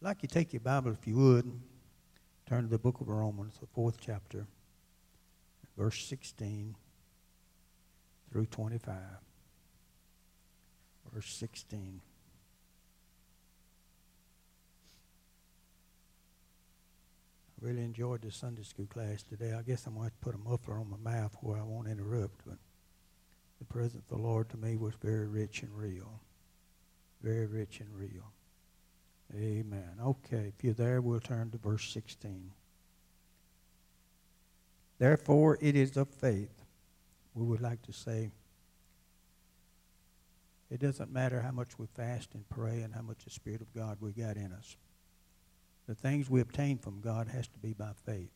I'd like you take your Bible, if you would, turn to the book of Romans, the fourth chapter, verse 16 through 25. Verse 16. I really enjoyed the Sunday school class today. I guess I'm going to put a muffler on my mouth where I won't interrupt, but the presence of the Lord to me was very rich and real. Very rich and real. Amen. Okay, if you're there, we'll turn to verse 16. Therefore, it is of faith. We would like to say, it doesn't matter how much we fast and pray and how much the Spirit of God we got in us. The things we obtain from God has to be by faith.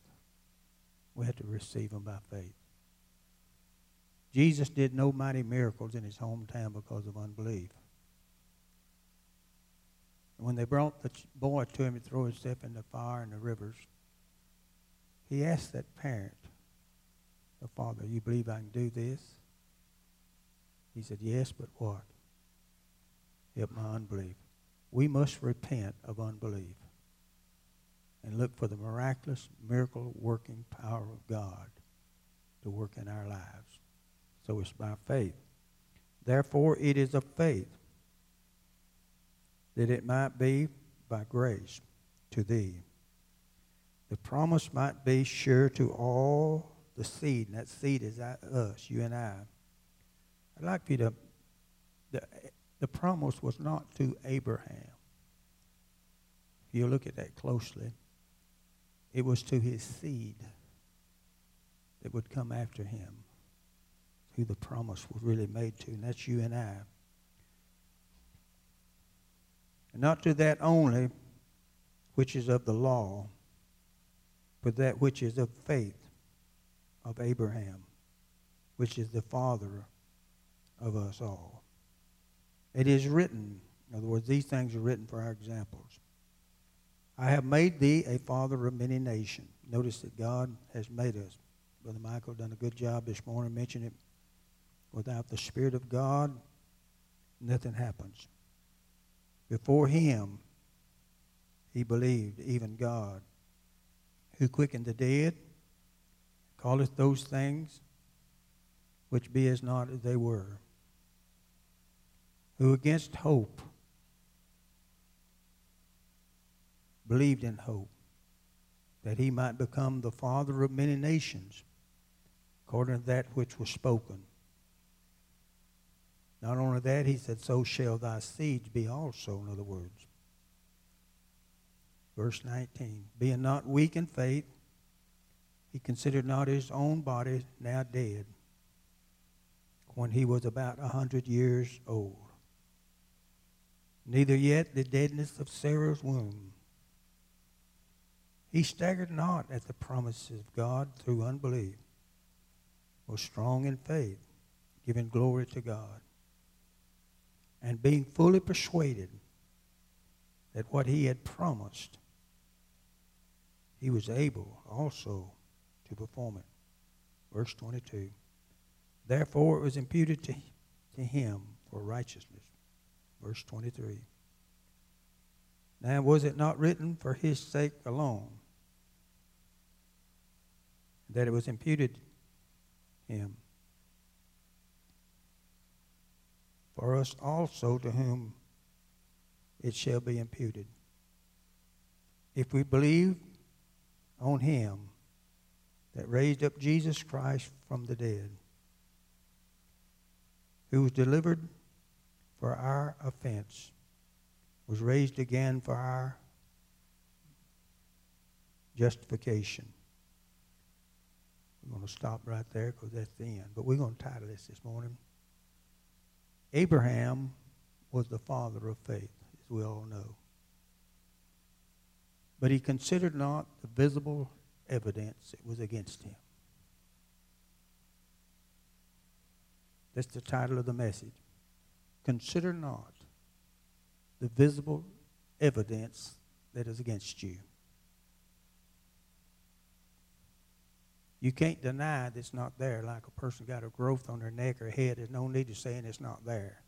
We have to receive them by faith. Jesus did no mighty miracles in his hometown because of unbelief. When they brought the boy to him to throw himself in the fire and the rivers, he asked that parent, the father, you believe I can do this? He said, yes, but what? Help my unbelief. We must repent of unbelief and look for the miraculous, miracle working power of God to work in our lives. So it's by faith. Therefore, it is of faith that it might be by grace to thee. The promise might be sure to all the seed, and that seed is us, you and I. I'd like for you to, the, the promise was not to Abraham. If you look at that closely, it was to his seed that would come after him, who the promise was really made to, and that's you and I. And not to that only which is of the law, but that which is of faith of Abraham, which is the father of us all. It is written, in other words, these things are written for our examples. I have made thee a father of many nations. Notice that God has made us. Brother Michael done a good job this morning mentioning it. Without the Spirit of God, nothing happens. Before him, he believed, even God, who quickened the dead, calleth those things which be as not as they were, who against hope believed in hope, that he might become the father of many nations, according to that which was spoken. Not only that, he said, so shall thy seeds be also, in other words. Verse 19, being not weak in faith, he considered not his own body now dead when he was about a hundred years old. Neither yet the deadness of Sarah's womb. He staggered not at the promises of God through unbelief, was strong in faith, giving glory to God and being fully persuaded that what he had promised, he was able also to perform it. Verse 22. Therefore it was imputed to, to him for righteousness. Verse 23. Now was it not written for his sake alone that it was imputed him for us also to whom it shall be imputed. If we believe on him that raised up Jesus Christ from the dead, who was delivered for our offense, was raised again for our justification. We're going to stop right there because that's the end. But we're going to title this this morning. Abraham was the father of faith, as we all know. But he considered not the visible evidence that was against him. That's the title of the message. Consider not the visible evidence that is against you. You can't deny that it's not there like a person got a growth on their neck or head. There's no need to saying it's not there.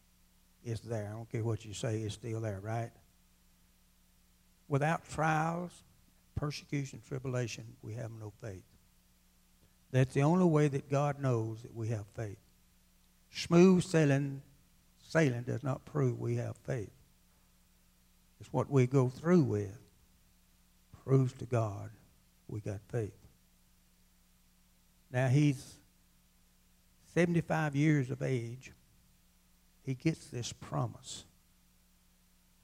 It's there. I don't care what you say, it's still there, right? without trials, persecution, tribulation, we have no faith. That's the only way that God knows that we have faith. Smooth sailing, sailing does not prove we have faith. It's what we go through with proves to God we got faith. Now he's 75 years of age. He gets this promise.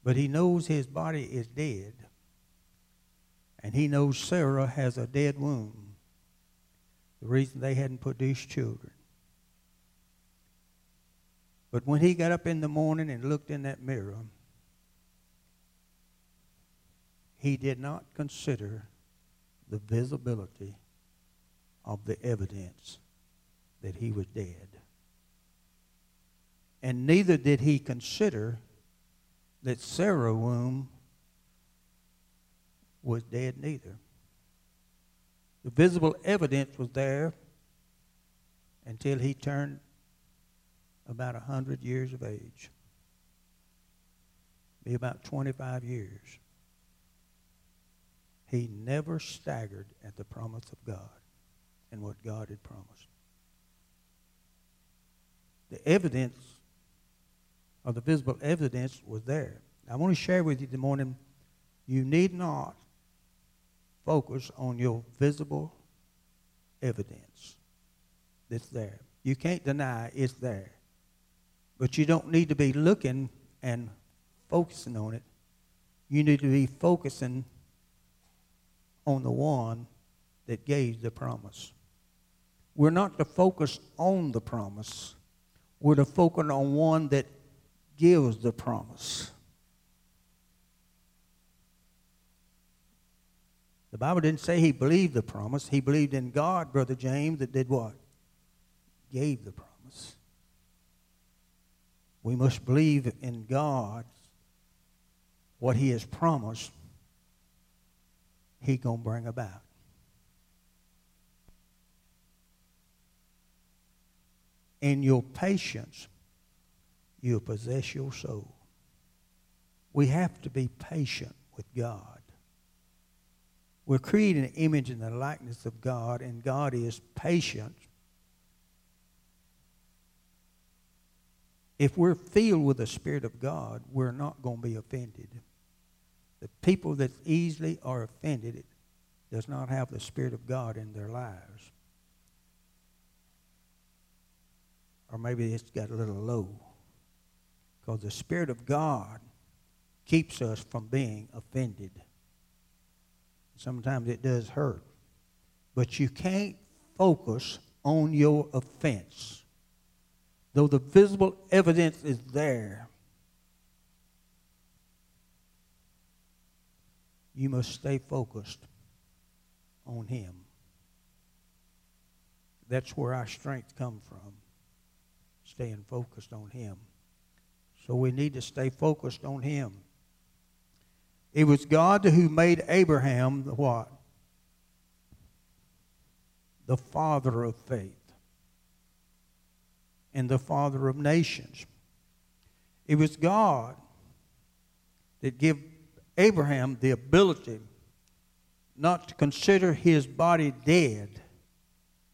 But he knows his body is dead. And he knows Sarah has a dead womb. The reason they hadn't produced children. But when he got up in the morning and looked in that mirror, he did not consider the visibility of the evidence that he was dead. And neither did he consider that Sarah's womb was dead neither. The visible evidence was there until he turned about a 100 years of age. Be about 25 years. He never staggered at the promise of God and what God had promised. The evidence, or the visible evidence, was there. I want to share with you this morning you need not focus on your visible evidence that's there. You can't deny it's there. But you don't need to be looking and focusing on it. You need to be focusing on the one that gave the promise. We're not to focus on the promise. We're to focus on one that gives the promise. The Bible didn't say he believed the promise. He believed in God, Brother James, that did what? Gave the promise. We must believe in God, what he has promised, he going to bring about. In your patience, you'll possess your soul. We have to be patient with God. We're creating an image in the likeness of God, and God is patient. If we're filled with the Spirit of God, we're not going to be offended. The people that easily are offended does not have the Spirit of God in their lives. Or maybe it's got a little low. Because the Spirit of God keeps us from being offended. Sometimes it does hurt. But you can't focus on your offense. Though the visible evidence is there, you must stay focused on Him. That's where our strength comes from, staying focused on Him. So we need to stay focused on Him. It was God who made Abraham the what? The father of faith and the father of nations. It was God that gave Abraham the ability not to consider his body dead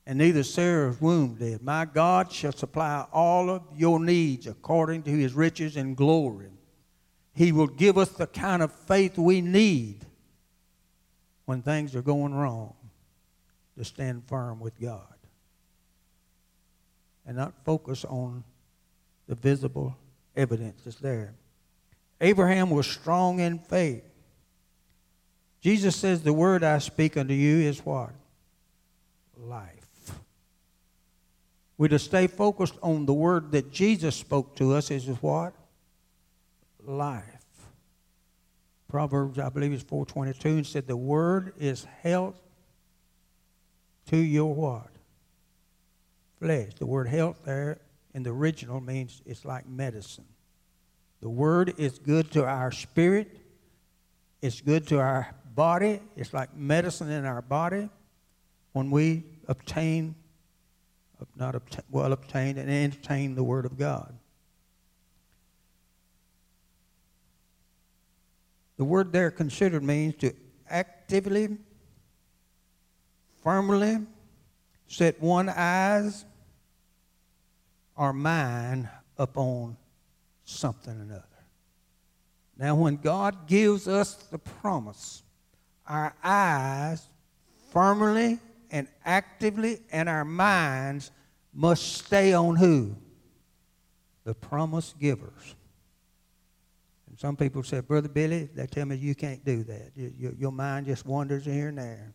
and neither Sarah's womb did. My God shall supply all of your needs according to his riches and glory. He will give us the kind of faith we need when things are going wrong to stand firm with God and not focus on the visible evidence that's there. Abraham was strong in faith. Jesus says, The word I speak unto you is what? Life. We're to stay focused on the word that Jesus spoke to us is what? Life. Proverbs, I believe, is 422 and said, The word is health to your what? Flesh. The word health there in the original means it's like medicine. The word is good to our spirit. It's good to our body. It's like medicine in our body. When we obtain, not obtain, well obtained, and entertain the word of God. The word there considered means to actively, firmly set one eyes or mind upon something or another. Now, when God gives us the promise, our eyes firmly and actively and our minds must stay on who? The promise givers. And some people say, Brother Billy, they tell me you can't do that. Your, mind just wanders here and there.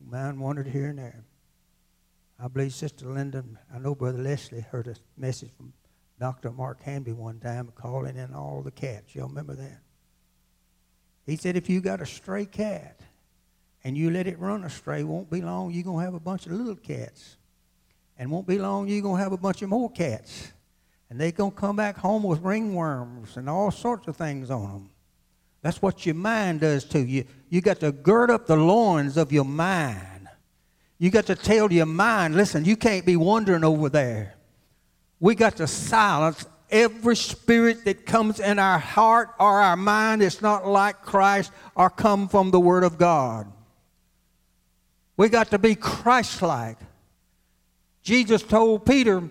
Your mind wandered here and there. I believe Sister Linda, I know Brother Leslie heard a message from Dr. Mark Hanby one time calling in all the cats. Y'all remember that? He said if you got a stray cat and you let it run astray, won't be long you're going to have a bunch of little cats. And won't be long you're going to have a bunch of more cats. And they're going to come back home with ringworms and all sorts of things on them. That's what your mind does to you. You got to gird up the loins of your mind. You got to tell your mind, listen, you can't be wandering over there. We got to silence every spirit that comes in our heart or our mind that's not like Christ or come from the Word of God. We got to be Christ like. Jesus told Peter,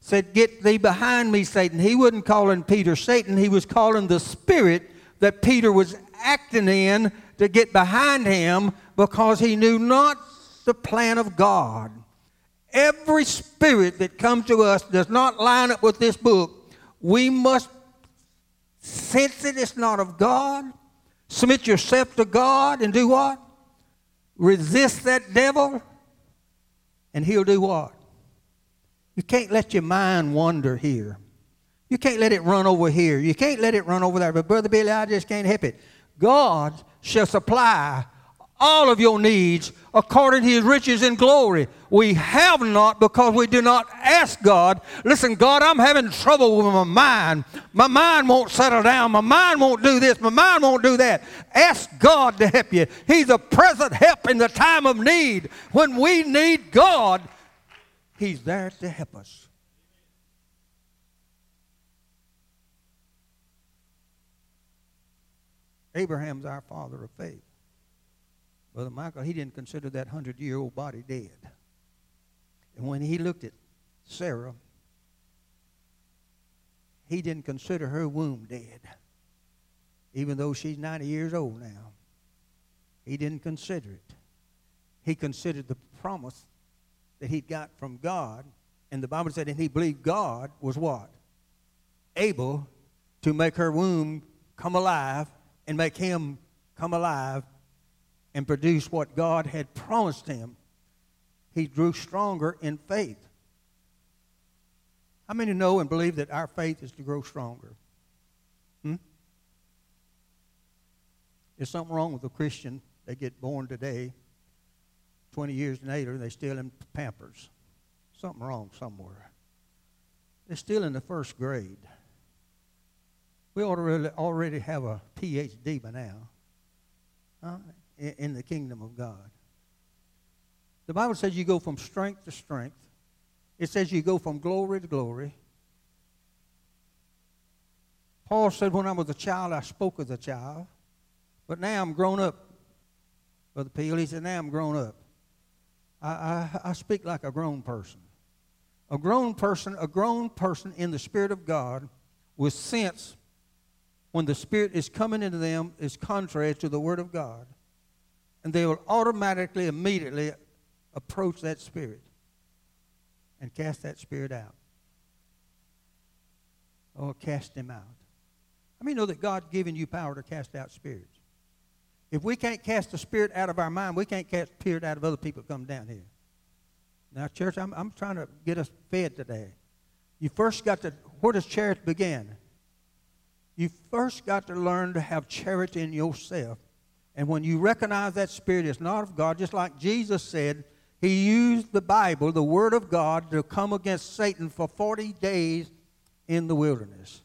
said, Get thee behind me, Satan. He wasn't calling Peter Satan, he was calling the spirit that Peter was acting in to get behind him because he knew not the plan of God. Every spirit that comes to us does not line up with this book. We must sense it, it's not of God. Submit yourself to God and do what? Resist that devil, and he'll do what? You can't let your mind wander here. You can't let it run over here. You can't let it run over there. But, Brother Billy, I just can't help it. God shall supply all of your needs according to his riches and glory. We have not because we do not ask God. Listen, God, I'm having trouble with my mind. My mind won't settle down. My mind won't do this. My mind won't do that. Ask God to help you. He's a present help in the time of need. When we need God, He's there to help us. Abraham's our father of faith. Brother Michael, he didn't consider that hundred year old body dead. And when he looked at Sarah, he didn't consider her womb dead, even though she's 90 years old now. He didn't consider it. He considered the promise that he'd got from God. And the Bible said, and he believed God was what? Able to make her womb come alive and make him come alive and produce what God had promised him, he grew stronger in faith. How many know and believe that our faith is to grow stronger? Hmm? There's something wrong with a Christian. They get born today, 20 years later, they're still in Pampers. Something wrong somewhere. They're still in the first grade. We ought to really already have a PhD by now. Huh? in the kingdom of God. The Bible says you go from strength to strength. It says you go from glory to glory. Paul said, When I was a child, I spoke as a child. But now I'm grown up. Brother Peel, he said, Now I'm grown up. I, I, I speak like a grown person. A grown person, a grown person in the Spirit of God with sense when the Spirit is coming into them is contrary to the Word of God and they will automatically, immediately approach that spirit and cast that spirit out. Or cast him out. I mean, know that God's given you power to cast out spirits. If we can't cast the spirit out of our mind, we can't cast spirit out of other people come down here. Now, church, I'm, I'm trying to get us fed today. You first got to, where does charity begin? You first got to learn to have charity in yourself and when you recognize that spirit is not of God, just like Jesus said, he used the Bible, the Word of God, to come against Satan for 40 days in the wilderness.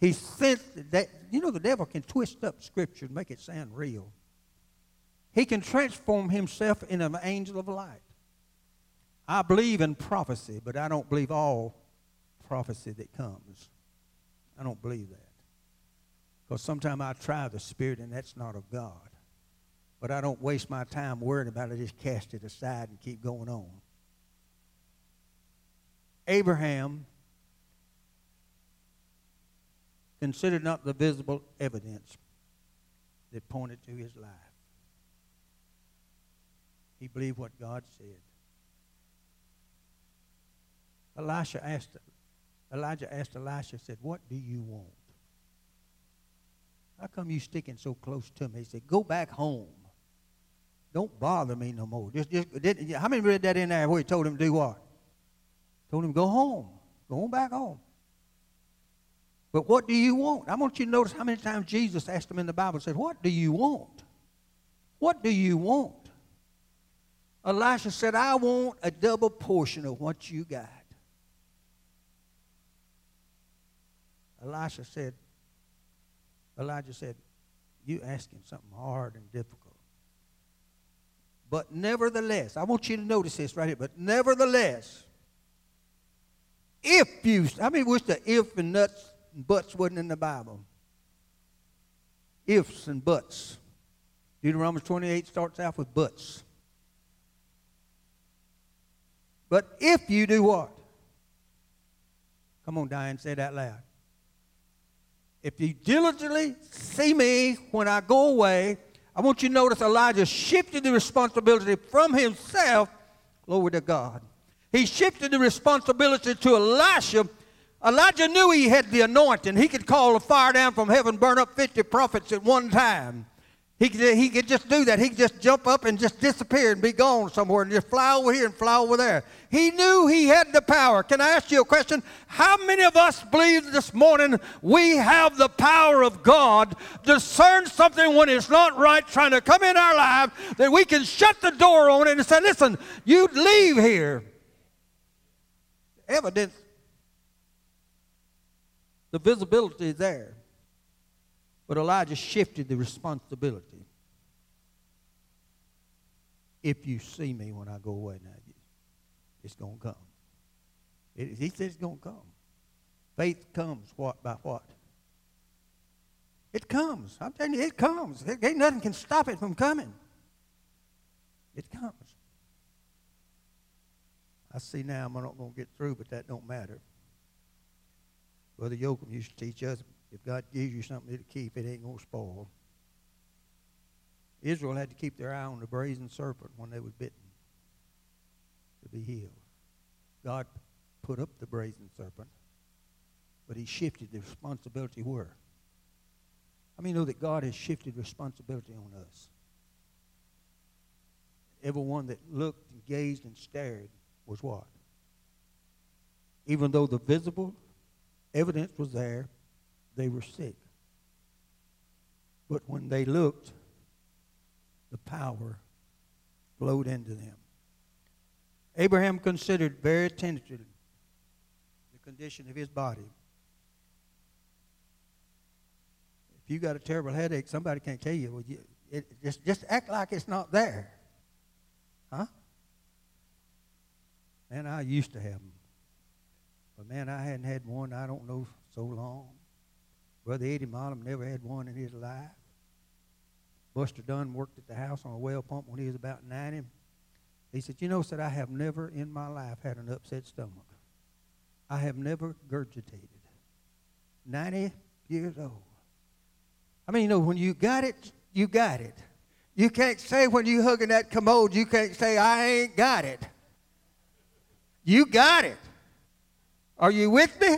He sent that, you know, the devil can twist up Scripture and make it sound real. He can transform himself into an angel of light. I believe in prophecy, but I don't believe all prophecy that comes. I don't believe that. Because sometimes I try the Spirit and that's not of God. But I don't waste my time worrying about it. I just cast it aside and keep going on. Abraham considered not the visible evidence that pointed to his life. He believed what God said. Elisha asked, Elijah asked Elisha, said, What do you want? How come you sticking so close to me? He said, Go back home. Don't bother me no more. Just, just, did, how many read that in there where he told him to do what? Told him, go home. Go on back home. But what do you want? I want you to notice how many times Jesus asked him in the Bible, said, What do you want? What do you want? Elisha said, I want a double portion of what you got. Elisha said, Elijah said, You asking something hard and difficult. But nevertheless, I want you to notice this right here, but nevertheless, if you, I mean, wish the if and nuts and buts wasn't in the Bible? Ifs and buts. Deuteronomy 28 starts out with buts. But if you do what? Come on, Diane, say that loud. If you diligently see me when I go away, I want you to notice Elijah shifted the responsibility from himself, glory to God. He shifted the responsibility to Elisha. Elijah knew he had the anointing. He could call a fire down from heaven, burn up 50 prophets at one time. He could, he could just do that. He could just jump up and just disappear and be gone somewhere and just fly over here and fly over there. He knew he had the power. Can I ask you a question? How many of us believe this morning we have the power of God, discern something when it's not right, trying to come in our life, that we can shut the door on it and say, listen, you leave here. Evidence, the visibility is there. But Elijah shifted the responsibility. If you see me when I go away now, it's going to come. It, he said it's going to come. Faith comes what by what? It comes. I'm telling you, it comes. It, ain't nothing can stop it from coming. It comes. I see now I'm not going to get through, but that don't matter. Brother Yoakum used to teach us if God gives you something to keep, it ain't going to spoil. Israel had to keep their eye on the brazen serpent when they were bitten to be healed. God put up the brazen serpent, but he shifted the responsibility where? I mean, know that God has shifted responsibility on us. Everyone that looked and gazed and stared was what? Even though the visible evidence was there, they were sick. But when they looked, the power flowed into them. Abraham considered very attentively the condition of his body. If you got a terrible headache, somebody can't tell you, well, you it, just, just act like it's not there. Huh? Man, I used to have them. But man, I hadn't had one, I don't know, so long. Brother Eddie Mollum never had one in his life. Buster Dunn worked at the house on a well pump when he was about 90. He said, You know, said, I have never in my life had an upset stomach. I have never gurgitated. 90 years old. I mean, you know, when you got it, you got it. You can't say when you're hugging that commode, you can't say, I ain't got it. You got it. Are you with me?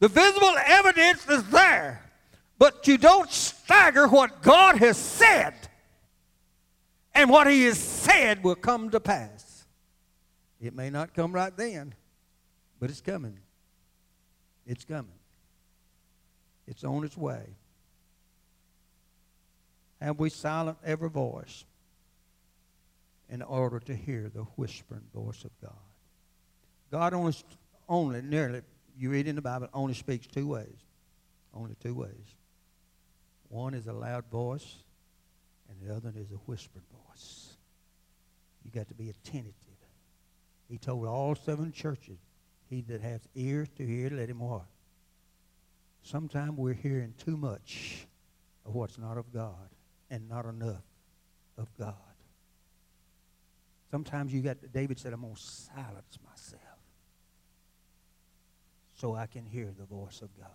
The visible evidence is there, but you don't stagger what God has said. And what He has said will come to pass. It may not come right then, but it's coming. It's coming. It's on its way. Have we silent every voice in order to hear the whispering voice of God? God only, only nearly you read in the Bible, only speaks two ways. Only two ways. One is a loud voice, and the other is a whispered voice. You got to be attentive. He told all seven churches, he that has ears to hear, let him what? Sometimes we're hearing too much of what's not of God and not enough of God. Sometimes you got, David said, I'm going to silence myself so I can hear the voice of God.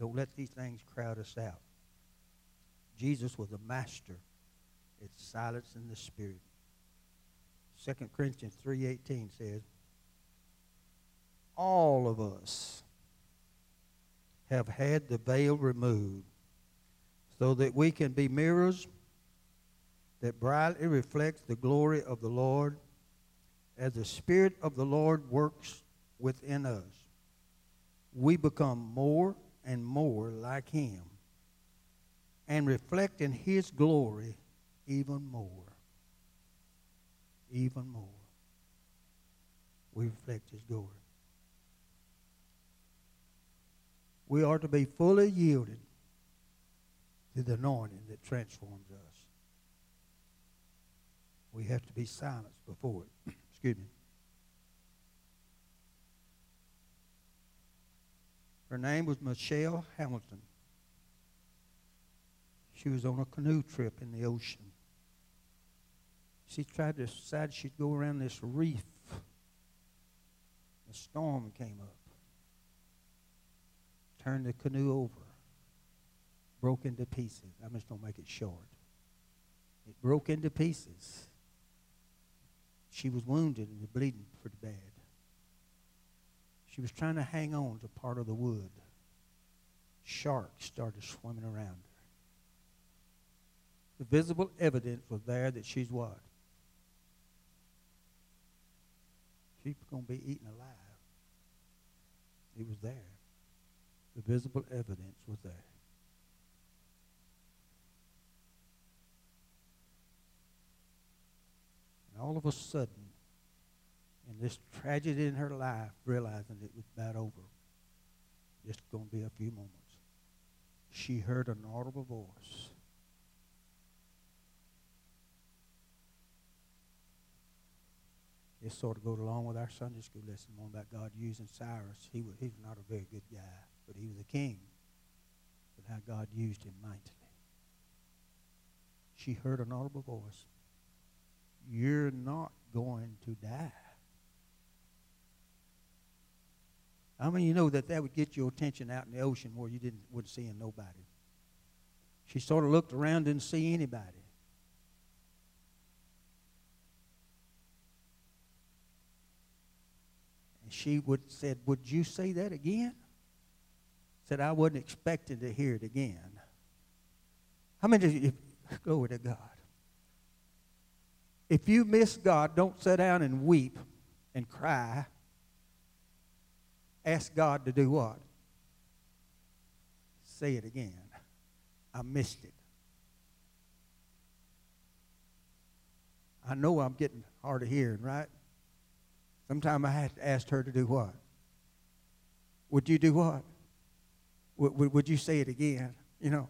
Don't let these things crowd us out. Jesus was a master at silencing the spirit. 2 Corinthians 3.18 says, All of us have had the veil removed so that we can be mirrors that brightly reflects the glory of the Lord as the Spirit of the Lord works within us. We become more and more like Him and reflecting His glory even more. Even more. We reflect His glory. We are to be fully yielded to the anointing that transforms us. We have to be silenced before it. Excuse me. Her name was Michelle Hamilton. She was on a canoe trip in the ocean. She tried to decide she'd go around this reef. A storm came up. Turned the canoe over. Broke into pieces. I'm just going to make it short. It broke into pieces. She was wounded and bleeding pretty bad. She was trying to hang on to part of the wood. Sharks started swimming around her. The visible evidence was there that she's what? She's going to be eaten alive. It was there. The visible evidence was there. And all of a sudden, in this tragedy in her life, realizing it was about over, just going to be a few moments, she heard an audible voice. This sort of goes along with our Sunday school lesson on about God using Cyrus. He was, he was not a very good guy, but he was a king. But how God used him mightily. She heard an audible voice. You're not going to die. I mean, you know that that would get your attention out in the ocean where you didn't wasn't seeing nobody. She sort of looked around, didn't see anybody. And she would said, "Would you say that again?" Said, "I wasn't expecting to hear it again." How many? If, glory to God. If you miss God, don't sit down and weep and cry. Ask God to do what? Say it again. I missed it. I know I'm getting hard of hearing, right? Sometimes I have ask her to do what? Would you do what? Would, would, you say it again? You know?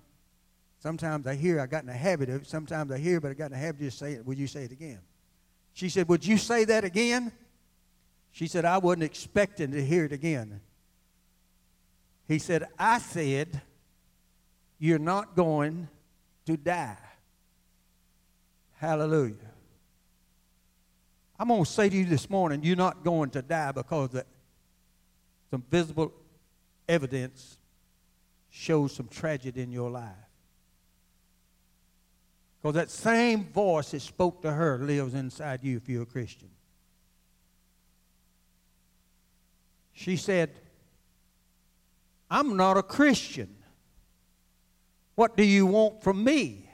Sometimes I hear, I got in the habit of it. Sometimes I hear, but I got in the habit of just saying it. Would you say it again? She said, Would you say that again? She said, I wasn't expecting to hear it again. He said, I said, You're not going to die. Hallelujah. I'm going to say to you this morning, you're not going to die because some visible evidence shows some tragedy in your life. Because that same voice that spoke to her lives inside you if you're a Christian. She said, I'm not a Christian. What do you want from me?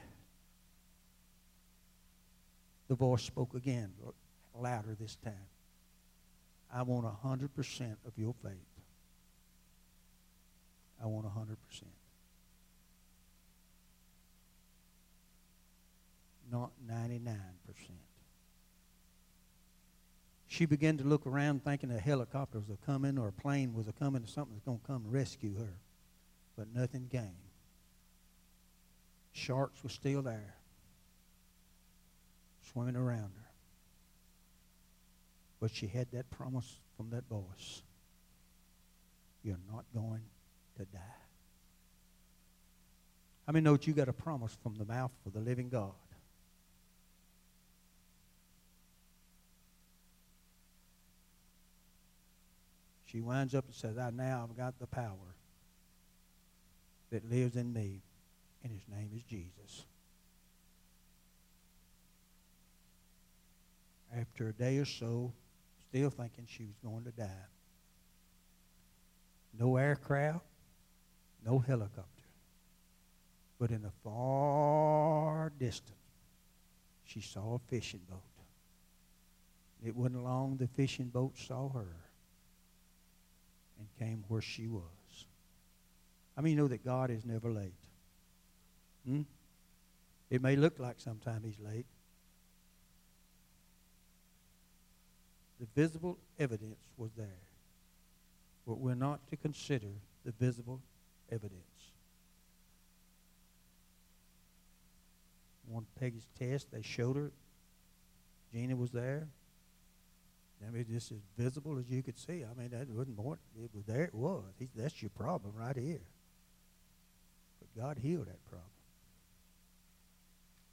The voice spoke again, louder this time. I want 100% of your faith. I want 100%. not 99%. She began to look around thinking a helicopter was a coming or a plane was a coming or something was going to come and rescue her. But nothing came. Sharks were still there, swimming around her. But she had that promise from that voice. You're not going to die. How many know that you got a promise from the mouth of the living God? She winds up and says, I now have got the power that lives in me, and his name is Jesus. After a day or so, still thinking she was going to die. No aircraft, no helicopter. But in the far distance, she saw a fishing boat. It wasn't long the fishing boat saw her and came where she was. I mean, you know that God is never late? Hmm? It may look like sometimes he's late. The visible evidence was there. But we're not to consider the visible evidence. On Peggy's test, they showed her. Gina was there. I mean, just as visible as you could see. I mean, that wasn't more. It was there. It was. He, that's your problem right here. But God healed that problem.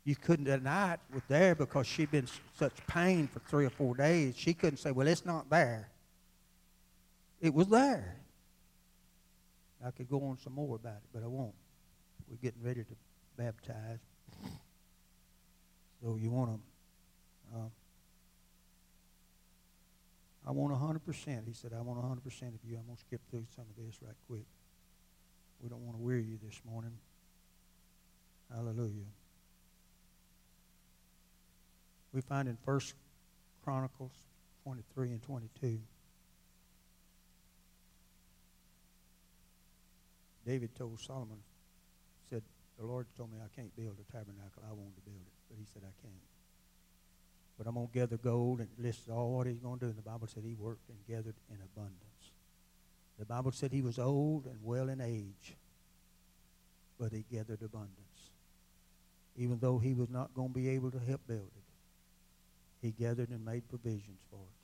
You couldn't deny it was there because she'd been such pain for three or four days. She couldn't say, "Well, it's not there." It was there. I could go on some more about it, but I won't. We're getting ready to baptize. So you want to. Uh, I want 100%. He said, I want 100% of you. I'm going to skip through some of this right quick. We don't want to weary you this morning. Hallelujah. We find in First Chronicles 23 and 22. David told Solomon, said, The Lord told me I can't build a tabernacle. I wanted to build it. But he said, I can't. But I'm going to gather gold and lists all what he's going to do. And the Bible said he worked and gathered in abundance. The Bible said he was old and well in age, but he gathered abundance. Even though he was not going to be able to help build it, he gathered and made provisions for it.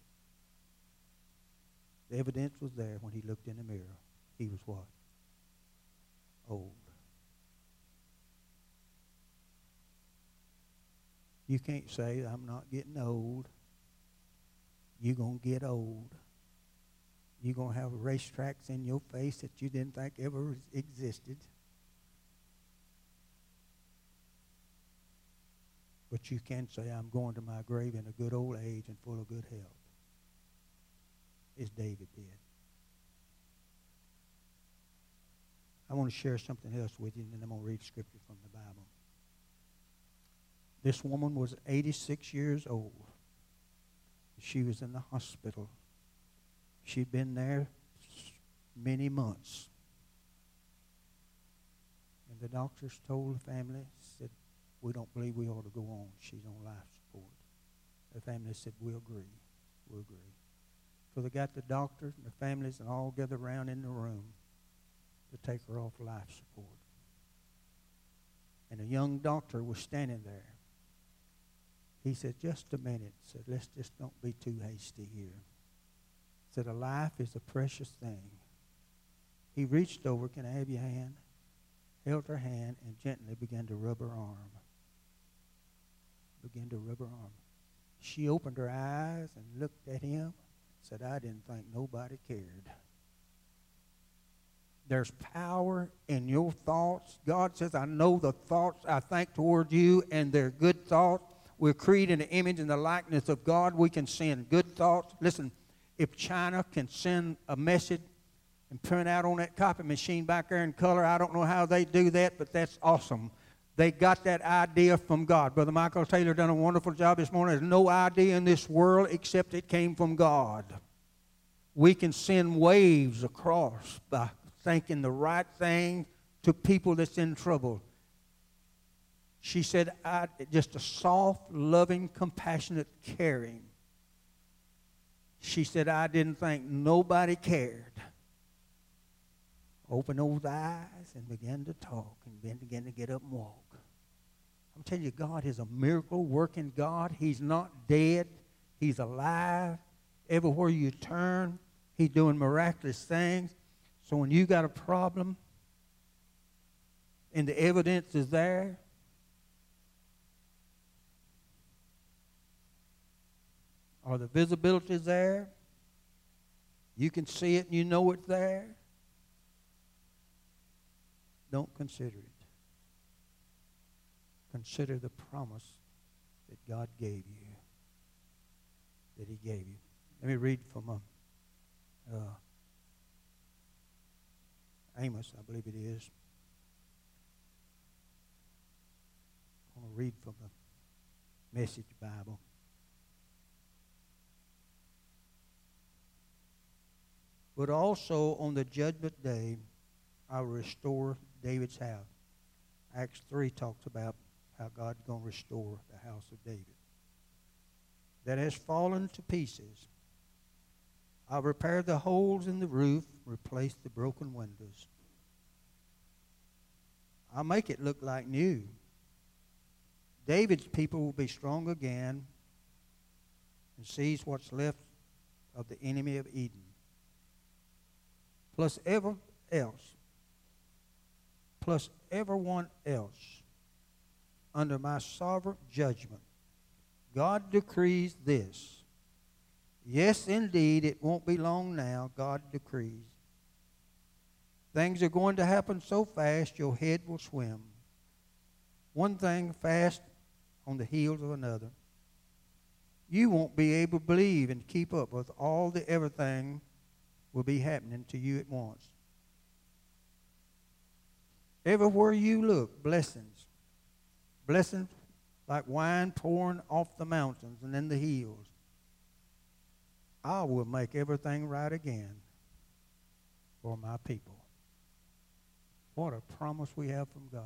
The evidence was there when he looked in the mirror. He was what? Old. You can't say, I'm not getting old. You're going to get old. You're going to have racetracks in your face that you didn't think ever existed. But you can say, I'm going to my grave in a good old age and full of good health, as David did. I want to share something else with you, and then I'm going to read scripture from the Bible. This woman was 86 years old. She was in the hospital. She'd been there many months. And the doctors told the family, said, we don't believe we ought to go on. She's on life support. The family said, we'll agree. We'll agree. So they got the doctors and the families and all gathered around in the room to take her off life support. And a young doctor was standing there. He said, just a minute. Said, let's just don't be too hasty here. Said, a life is a precious thing. He reached over, can I have your hand? Held her hand and gently began to rub her arm. Began to rub her arm. She opened her eyes and looked at him. Said, I didn't think nobody cared. There's power in your thoughts. God says, I know the thoughts I think toward you, and they're good thoughts we're created in the image and the likeness of God. We can send good thoughts. Listen, if China can send a message and print out on that copy machine back there in color, I don't know how they do that, but that's awesome. They got that idea from God. Brother Michael Taylor done a wonderful job this morning. There's no idea in this world except it came from God. We can send waves across by thinking the right thing to people that's in trouble. She said, I, just a soft, loving, compassionate, caring. She said, I didn't think nobody cared. Open those eyes and began to talk and then began to get up and walk. I'm telling you, God is a miracle working God. He's not dead, He's alive. Everywhere you turn, He's doing miraculous things. So when you got a problem and the evidence is there, or the visibility is there, you can see it and you know it's there, don't consider it. Consider the promise that God gave you. That He gave you. Let me read from uh, uh, Amos, I believe it is. I want to read from the Message Bible. But also on the judgment day, I will restore David's house. Acts 3 talks about how God's going to restore the house of David. That has fallen to pieces. I'll repair the holes in the roof, replace the broken windows. I'll make it look like new. David's people will be strong again and seize what's left of the enemy of Edom. Plus ever else. Plus everyone else under my sovereign judgment. God decrees this. Yes, indeed, it won't be long now, God decrees. Things are going to happen so fast your head will swim. One thing fast on the heels of another. You won't be able to believe and keep up with all the everything will be happening to you at once. Everywhere you look, blessings. Blessings like wine pouring off the mountains and in the hills. I will make everything right again for my people. What a promise we have from God.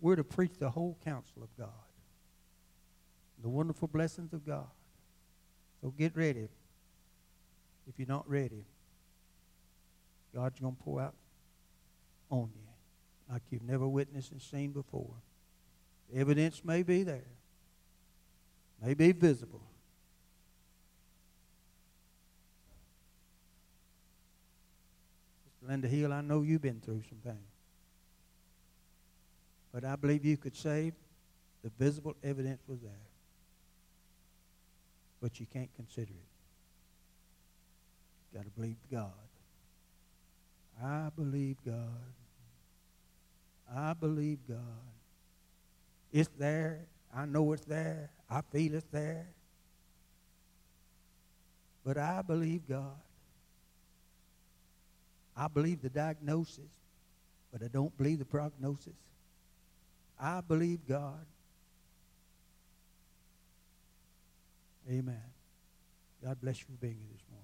We're to preach the whole counsel of God, the wonderful blessings of God. So get ready. If you're not ready, God's going to pour out on you like you've never witnessed and seen before. The evidence may be there, may be visible. Linda Hill, I know you've been through some things. But I believe you could say the visible evidence was there. But you can't consider it. Got to believe God. I believe God. I believe God. It's there. I know it's there. I feel it's there. But I believe God. I believe the diagnosis, but I don't believe the prognosis. I believe God. Amen. God bless you for being here this morning.